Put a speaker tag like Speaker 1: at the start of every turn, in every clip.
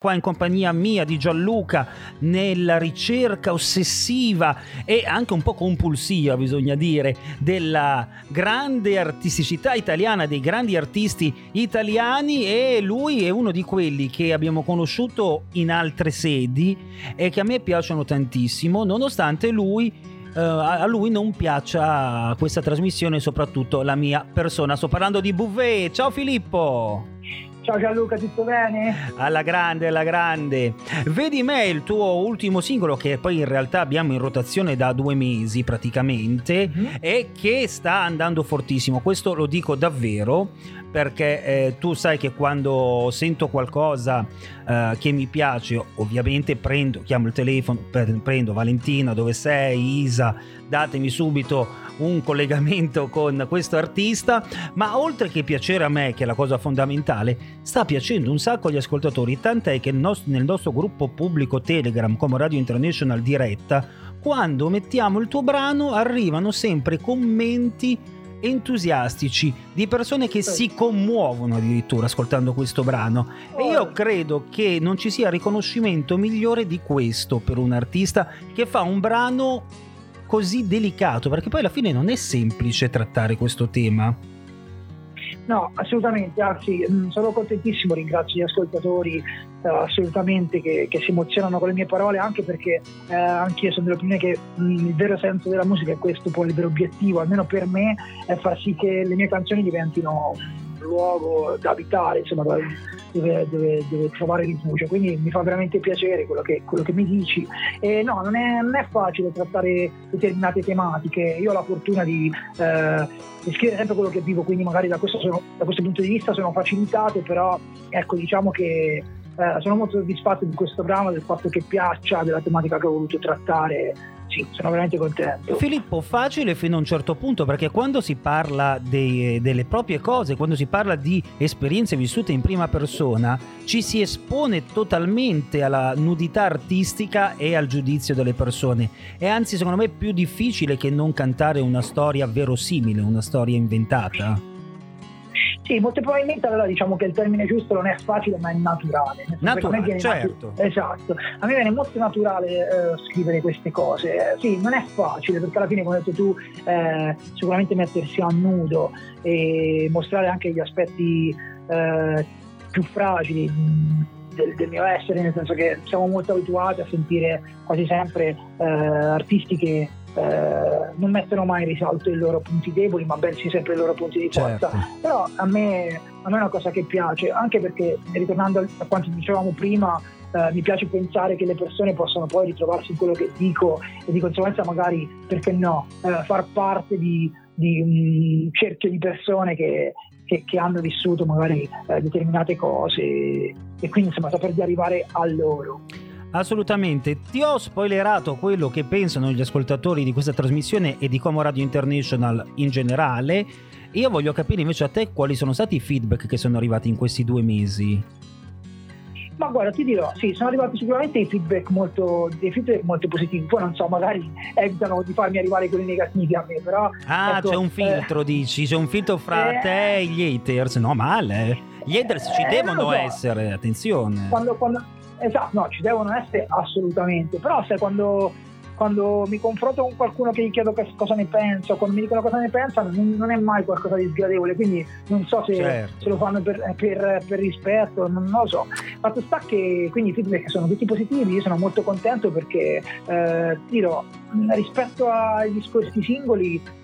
Speaker 1: qua in compagnia mia di Gianluca nella ricerca ossessiva e anche un po' compulsiva, bisogna dire, della grande artisticità italiana, dei grandi artisti italiani e lui è uno di quelli che abbiamo conosciuto in altre sedi e che a me piacciono tantissimo, nonostante lui uh, a lui non piaccia questa trasmissione, soprattutto la mia persona. Sto parlando di Bouvet. Ciao Filippo!
Speaker 2: Ciao Gianluca, tutto bene?
Speaker 1: Alla grande, alla grande. Vedi me il tuo ultimo singolo che poi in realtà abbiamo in rotazione da due mesi praticamente mm-hmm. e che sta andando fortissimo. Questo lo dico davvero perché eh, tu sai che quando sento qualcosa eh, che mi piace, ovviamente prendo, chiamo il telefono, prendo Valentina, dove sei, Isa, datemi subito un collegamento con questo artista, ma oltre che piacere a me, che è la cosa fondamentale, sta piacendo un sacco agli ascoltatori, tant'è che nel nostro, gruppo pubblico Telegram come Radio International Diretta, quando mettiamo il tuo brano arrivano sempre commenti entusiastici di persone che si commuovono addirittura ascoltando questo brano. E io credo che non ci sia riconoscimento migliore di questo per un artista che fa un brano così delicato perché poi alla fine non è semplice trattare questo tema
Speaker 2: No, assolutamente, anzi mm, sono contentissimo, ringrazio gli ascoltatori uh, assolutamente che, che, si emozionano con le mie parole, anche perché uh, anch'io sono dell'opinione che mh, il vero senso della musica è questo, poi il vero obiettivo, almeno per me, è far sì che le mie canzoni diventino luogo da abitare, insomma, dove, dove, dove, trovare rifugio. Quindi mi fa veramente piacere quello che, quello che mi dici. E no, non è, non è, facile trattare determinate tematiche. Io ho la fortuna di, eh, di scrivere sempre quello che vivo, quindi magari da questo, sono, da questo punto di vista sono facilitate, però ecco, diciamo che eh, sono molto soddisfatto di questo brano, del fatto che piaccia, della tematica che ho voluto trattare sì, sono veramente contento.
Speaker 1: Filippo, facile fino a un certo punto perché quando si parla dei, delle proprie cose, quando si parla di esperienze vissute in prima persona, ci si espone totalmente alla nudità artistica e al giudizio delle persone. E anzi, secondo me, è più difficile che non cantare una storia verosimile, una storia inventata.
Speaker 2: Sì, molto probabilmente allora diciamo che il termine giusto non è facile ma è naturale.
Speaker 1: Naturale, certo.
Speaker 2: Natu- esatto. A me viene molto naturale eh, scrivere queste cose. Eh, sì, non è facile perché alla fine, come hai detto tu, eh, sicuramente mettersi a nudo e mostrare anche gli aspetti eh, più fragili mm, del, del, mio essere, nel senso che siamo molto abituati a sentire quasi sempre eh, artisti che eh, non mettono mai in risalto i loro punti deboli, ma bensì sempre i loro punti di forza. Certo. Però a me, a me, è una cosa che piace, anche perché, ritornando a quanto dicevamo prima, eh, mi piace pensare che le persone possano poi ritrovarsi in quello che dico e di conseguenza magari, perché no, eh, far parte di, di, un cerchio di persone che, che, che hanno vissuto magari eh, determinate cose e quindi insomma saper di arrivare a loro.
Speaker 1: Assolutamente, ti ho spoilerato quello che pensano gli ascoltatori di questa trasmissione e di Como Radio International in generale. Io voglio capire invece a te quali sono stati i feedback che sono arrivati in questi due mesi.
Speaker 2: Ma guarda, ti dirò, sì, sono arrivati sicuramente dei feedback molto, dei feedback molto positivi. Poi non so, magari evitano di farmi arrivare quelli negativi a me, però.
Speaker 1: Ah, ecco, c'è un filtro, eh, dici, c'è un filtro fra eh, te e gli haters. No, male. Gli haters ci eh, devono so. essere, attenzione.
Speaker 2: Quando, quando, Esatto, no, ci devono essere assolutamente, però se quando, quando mi confronto con qualcuno che gli chiedo cosa ne pensa, quando mi dicono cosa ne pensa, non, non è mai qualcosa di sgradevole, quindi non so se, certo. se lo fanno per, per, per, rispetto, non, lo so. Fatto sta che quindi i feedback sono tutti positivi, io sono molto contento perché eh, dirò, rispetto ai discorsi singoli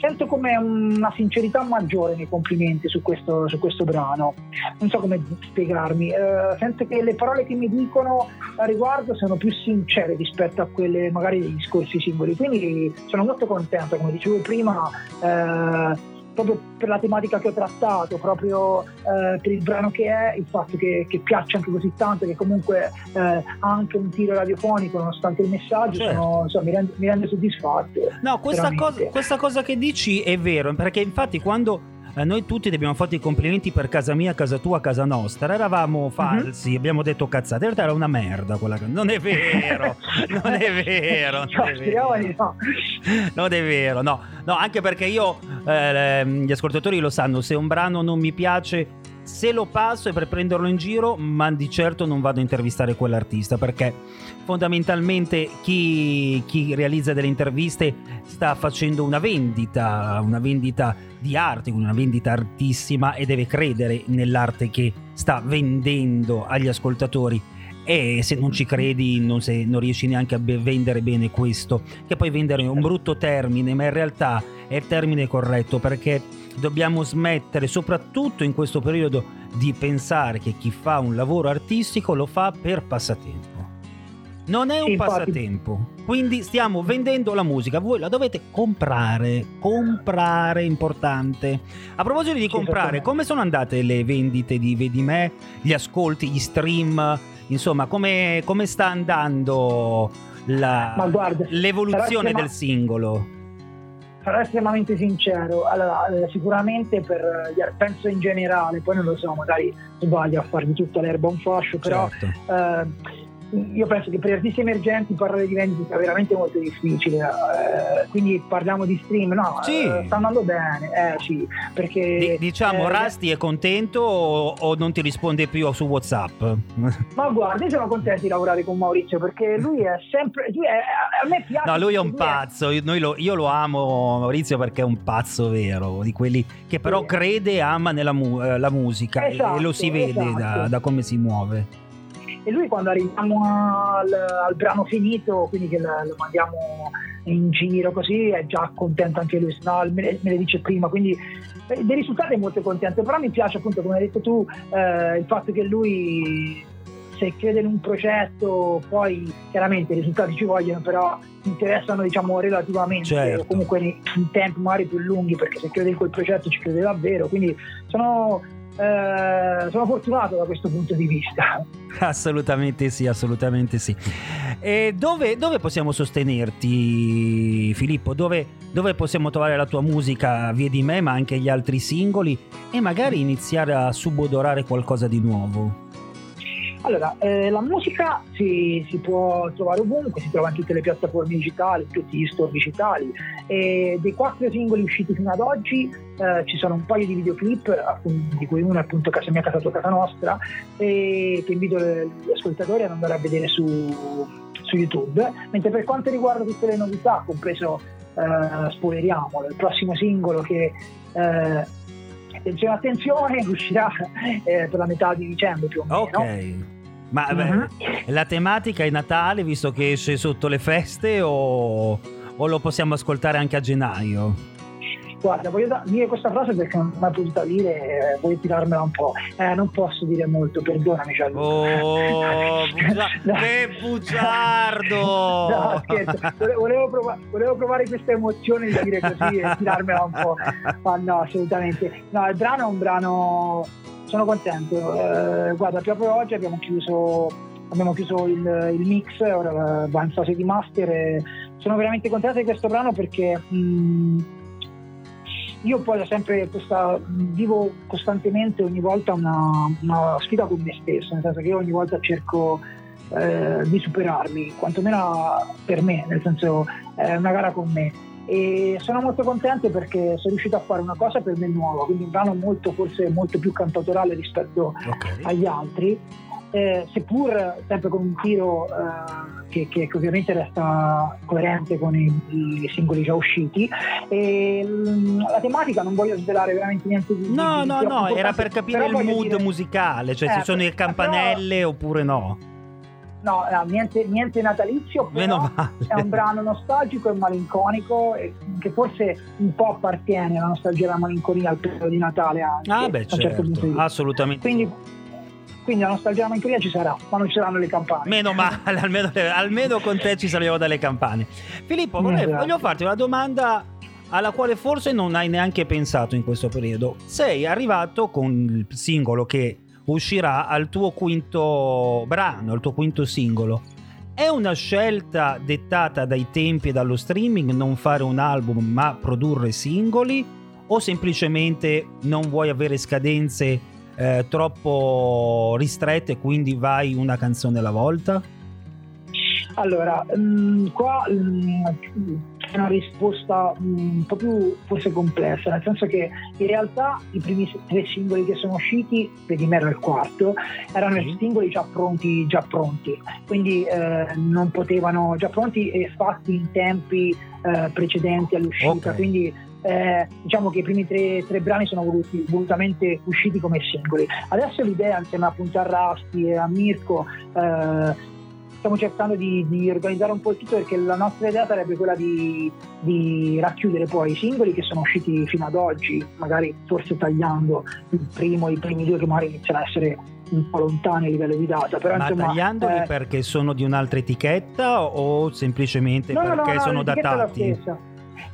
Speaker 2: sento come una sincerità maggiore nei complimenti su questo, su questo brano. Non so come spiegarmi. Uh, sento che le parole che mi dicono a riguardo sono più sincere rispetto a quelle magari dei discorsi singoli. Quindi sono molto contento, come dicevo prima. Uh, proprio per la tematica che ho trattato, proprio eh, per il brano che è, il fatto che, che piaccia anche così tanto, che comunque eh, ha anche un tiro radiofonico nonostante il messaggio, certo. sono, insomma, mi, rende, mi, rende, soddisfatto.
Speaker 1: No, questa cosa, questa cosa che dici è vero, perché infatti quando eh, noi tutti ti abbiamo fatto i complimenti per casa mia, casa tua, casa nostra. Eravamo mhm. falsi, mm-hmm. abbiamo detto cazzate. In realtà era una merda quella Non è vero, non è vero. Non è vero. Non è vero, no. No, anche perché io, eh, gli ascoltatori lo sanno, se un brano non mi piace se lo passo è per prenderlo in giro, ma di certo non vado a intervistare quell'artista perché fondamentalmente chi, chi realizza delle interviste sta facendo una vendita, una vendita di arte, una vendita artissima e deve credere nell'arte che sta vendendo agli ascoltatori. E se non ci credi non, se, non riesci neanche a vendere bene questo, che poi vendere è un brutto termine, ma in realtà è il termine corretto perché dobbiamo smettere, soprattutto in questo periodo, di pensare che chi fa un lavoro artistico lo fa per passatempo. Non è un passatempo, quindi stiamo vendendo la musica, voi la dovete comprare, comprare importante. A proposito di comprare, come sono andate le vendite di Vedi Me, gli ascolti, gli stream, insomma, come, come sta andando la, guarda, l'evoluzione del singolo?
Speaker 2: Sarò estremamente sincero, allora, eh, sicuramente per gli penso in generale, poi non lo so, magari sbaglio a fargli tutta l'erba un fascio, però certo. eh, io penso che per gli artisti emergenti parlare di vendita sia veramente molto difficile, eh, quindi parliamo di stream, no, sì. eh, sta andando bene, eh, sì, perché...
Speaker 1: D- diciamo, eh, Rusty è contento o, o, non ti risponde più su Whatsapp?
Speaker 2: Ma guarda, io sono contento di lavorare con Maurizio perché lui è sempre... Lui è, a me piace...
Speaker 1: No, lui è un pazzo, è... Lo, io lo amo Maurizio perché è un pazzo vero, di quelli che però sì. crede e ama nella mu- eh, musica esatto, e lo si vede esatto. da, da come si muove
Speaker 2: e lui quando arriviamo al, al brano finito, quindi che lo mandiamo in giro così, è già contento anche lui, no, me, me le dice prima, quindi eh, dei risultati è molto contento, però mi piace appunto come hai detto tu eh, il fatto che lui se crede in un progetto poi chiaramente i risultati ci vogliono però interessano diciamo relativamente certo. o comunque in tempi magari più lunghi perché se crede in quel progetto ci crede davvero quindi sono eh, sono fortunato da questo punto di vista.
Speaker 1: Assolutamente sì, assolutamente sì. Dove, dove possiamo sostenerti, Filippo? Dove, dove, possiamo trovare la tua musica, via di me, ma anche gli altri singoli e magari iniziare a subodorare qualcosa di nuovo?
Speaker 2: Allora, eh, la musica si, si, può trovare ovunque, si trova in tutte le piattaforme digitali, tutti gli store digitali. E dei quattro singoli usciti fino ad oggi eh, ci sono un paio di videoclip, di cui uno è appunto Casa mia, casa tua, casa nostra, e che invito gli ascoltatori ad andare a vedere su, su YouTube. Mentre per quanto riguarda tutte le novità, compreso eh, spoileriamo, il prossimo singolo che eh, attenzione, attenzione, uscirà eh, per la metà di dicembre più o meno.
Speaker 1: Ok. Ma uh-huh. la tematica è Natale, visto che esce sotto le feste, o, o lo possiamo ascoltare anche a gennaio?
Speaker 2: Guarda, voglio da- dire questa frase perché non mi è potuta dire, eh, voglio tirarmela un po'. Eh, non posso dire molto, perdonami. Gianluca.
Speaker 1: Oh, bugia- no. che bugiardo!
Speaker 2: no, scherzo. Volevo, prov- volevo, provare questa emozione di dire così e tirarmela un po'. Ma no, assolutamente. No, il brano è un brano... Sono contento. Eh, guarda, proprio oggi abbiamo chiuso abbiamo chiuso il, il, mix, ora va in fase di master sono veramente contento di questo brano perché mh, io poi ho sempre questa, vivo costantemente ogni volta una, una, sfida con me stesso, nel senso che io ogni volta cerco eh, di superarmi, quantomeno per me, nel senso è una gara con me. E sono molto contento perché sono riuscito a fare una cosa per me nuova, quindi un brano molto, forse molto più cantautorale rispetto okay. agli altri eh, seppur sempre con un tiro eh, che, che, ovviamente resta coerente con i, i singoli già usciti. E, mm, la tematica non voglio svelare veramente niente di
Speaker 1: No, di, no, di no, era per capire il mood dire... musicale, cioè eh, se sono le campanelle però... oppure no.
Speaker 2: No, no niente, niente, natalizio, però è un brano nostalgico e malinconico e che forse un po' appartiene alla nostalgia e alla malinconia al periodo di Natale anche.
Speaker 1: Ah beh, certo, certo assolutamente.
Speaker 2: Quindi quindi la nostalgia della malinconia ci sarà, ma non ci saranno le campane.
Speaker 1: Meno male, almeno, almeno con te ci saremo dalle campane. Filippo, vorrei, esatto. voglio farti una domanda alla quale forse non hai neanche pensato in questo periodo. Sei arrivato con il singolo che uscirà al tuo quinto brano, al tuo quinto singolo. È una scelta dettata dai tempi e dallo streaming non fare un album ma produrre singoli o semplicemente non vuoi avere scadenze eh, troppo ristrette, quindi vai una canzone alla volta?
Speaker 2: Allora, mh, mm, qua mh, mm, è una risposta un po' più forse complessa, nel senso che in realtà i primi tre singoli che sono usciti, vedi me era il quarto, erano sì. singoli già pronti, già pronti, quindi eh, non potevano, già pronti e fatti in tempi eh, precedenti all'uscita, okay. quindi eh, diciamo che i primi tre, tre brani sono voluti, volutamente usciti come singoli. Adesso l'idea insieme appunto a Rasti e a Mirko eh, stiamo cercando di, di, organizzare un po' il tutto perché la nostra idea sarebbe quella di, di, racchiudere poi i singoli che sono usciti fino ad oggi, magari forse tagliando il primo, i primi due che magari iniziano a essere un po' lontani a livello di data. Però,
Speaker 1: Ma
Speaker 2: insomma,
Speaker 1: tagliandoli eh, perché sono di un'altra etichetta o semplicemente no, perché no, no, sono datati?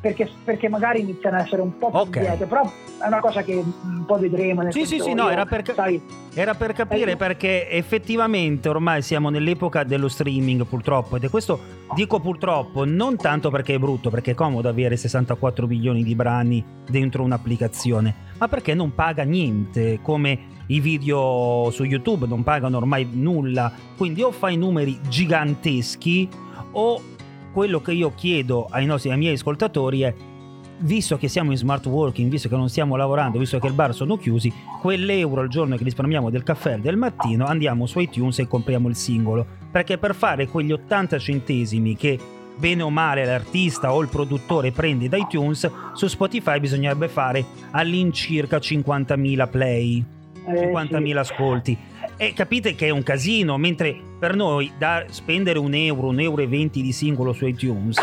Speaker 2: Perché, perché, magari iniziano a essere un po' più okay. dietro, però è una cosa che un po' vedremo.
Speaker 1: Sì, sì, sì, no, era per, sai, era per capire eh, perché effettivamente ormai siamo nell'epoca dello streaming purtroppo ed è questo, dico purtroppo, non tanto perché è brutto, perché è comodo avere 64 milioni di brani dentro un'applicazione, ma perché non paga niente, come i video su YouTube non pagano ormai nulla, quindi o fai numeri giganteschi o quello che io chiedo ai nostri ai miei ascoltatori è visto che siamo in smart working, visto che non stiamo lavorando, visto che il bar sono chiusi, quell'euro al giorno che risparmiamo del caffè del mattino andiamo su iTunes e compriamo il singolo. Perché per fare quegli 80 centesimi che bene o male l'artista o il produttore prende da iTunes, su Spotify bisognerebbe fare all'incirca 50.000 play, eh, 50.000 sì. ascolti. E capite che è un casino, mentre per noi da spendere un euro, un euro e venti di singolo su iTunes,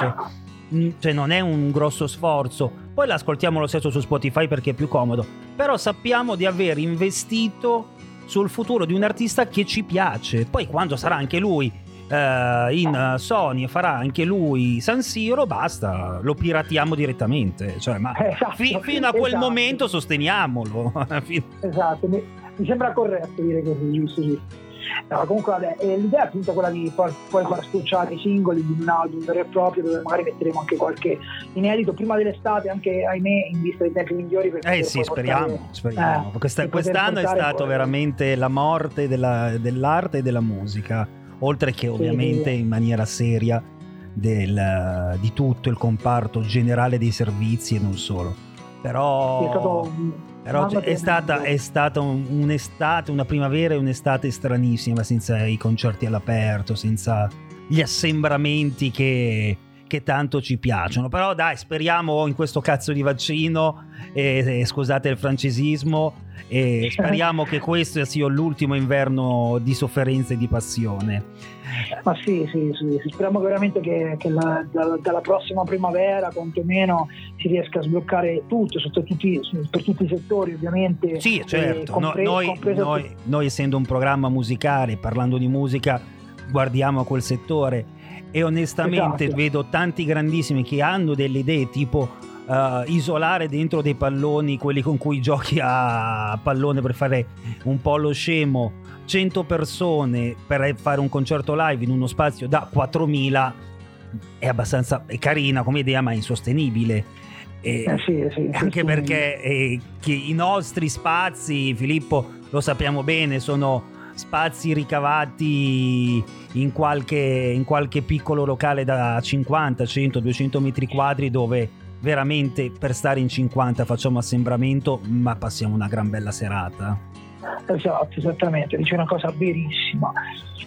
Speaker 1: mm, cioè non è un grosso sforzo. Poi l'ascoltiamo lo stesso su Spotify perché è più comodo. Però sappiamo di aver investito sul futuro di un artista che ci piace. Poi quando sarà anche lui Uh, in Sony e farà anche lui San Siro, basta, lo piratiamo direttamente. Cioè, ma esatto, fi- fino a quel esatto. momento sosteniamolo.
Speaker 2: esatto, mi sembra corretto dire così, giusto? Sì. No, comunque vabbè, eh, l'idea è appunto quella di poi, poi far spulciare i singoli di un album vero e proprio dove magari metteremo anche qualche inedito prima dell'estate anche ahimè in vista dei tempi migliori
Speaker 1: eh sì speriamo, portare, speriamo. Eh, Questa, quest'anno è stato poi, veramente la morte della, dell'arte e della musica oltre che ovviamente sì, in maniera seria del, di tutto il comparto generale dei servizi e non solo però è stato però è stata, è stata un'estate, una primavera e un'estate stranissima senza i concerti all'aperto, senza gli assembramenti che, che tanto ci piacciono. Però dai, speriamo in questo cazzo di vaccino, e, e scusate il francesismo, e speriamo che questo sia l'ultimo inverno di sofferenza e di passione.
Speaker 2: Ma sì, sì, sì, speriamo veramente che, che la, da, dalla prossima primavera quantomeno si riesca a sbloccare tutto, tutti, per tutti i settori ovviamente.
Speaker 1: Sì, certo, compre- no, noi, noi, noi essendo un programma musicale, parlando di musica, guardiamo a quel settore e onestamente esatto. vedo tanti grandissimi che hanno delle idee tipo Uh, isolare dentro dei palloni quelli con cui giochi a pallone per fare un po' lo scemo. 100 persone per fare un concerto live in uno spazio da 4000 è abbastanza è carina come idea ma è insostenibile.
Speaker 2: Eh, sì, sì,
Speaker 1: anche
Speaker 2: sì,
Speaker 1: perché eh, i nostri spazi Filippo lo sappiamo bene sono spazi ricavati in qualche, in qualche piccolo locale da 50, 100, 200 metri quadri dove veramente per stare in 50 facciamo assembramento ma passiamo una gran bella serata.
Speaker 2: Esatto, esattamente, dice una cosa verissima.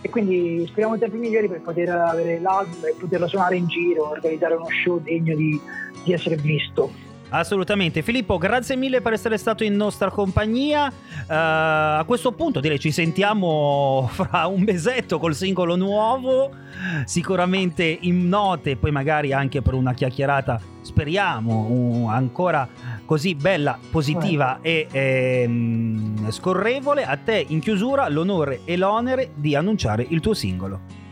Speaker 2: E quindi speriamo tempi migliori per poter avere l'album e poterlo suonare in giro, organizzare uno show degno di, di essere visto.
Speaker 1: Assolutamente. Filippo, grazie mille per essere stato in nostra compagnia. Uh, a questo punto direi ci sentiamo fra un mesetto col singolo nuovo, sicuramente in note, poi magari anche per una chiacchierata, speriamo, uh, ancora così bella, positiva e eh, scorrevole. A te in chiusura l'onore e l'onere di annunciare il tuo singolo.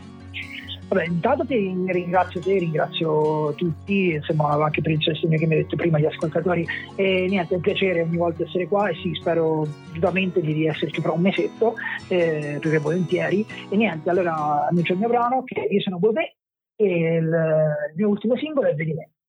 Speaker 2: Vabbè, intanto ti ringrazio te, ringrazio tutti, insomma anche per il sostegno che mi hai detto prima, gli ascoltatori. E niente, è un piacere ogni volta essere qua e sì, spero vivamente di riesserci fra un mesetto, eh, perché volentieri. E niente, allora annuncio il mio brano che io sono Bosè e il mio ultimo singolo è Venimento.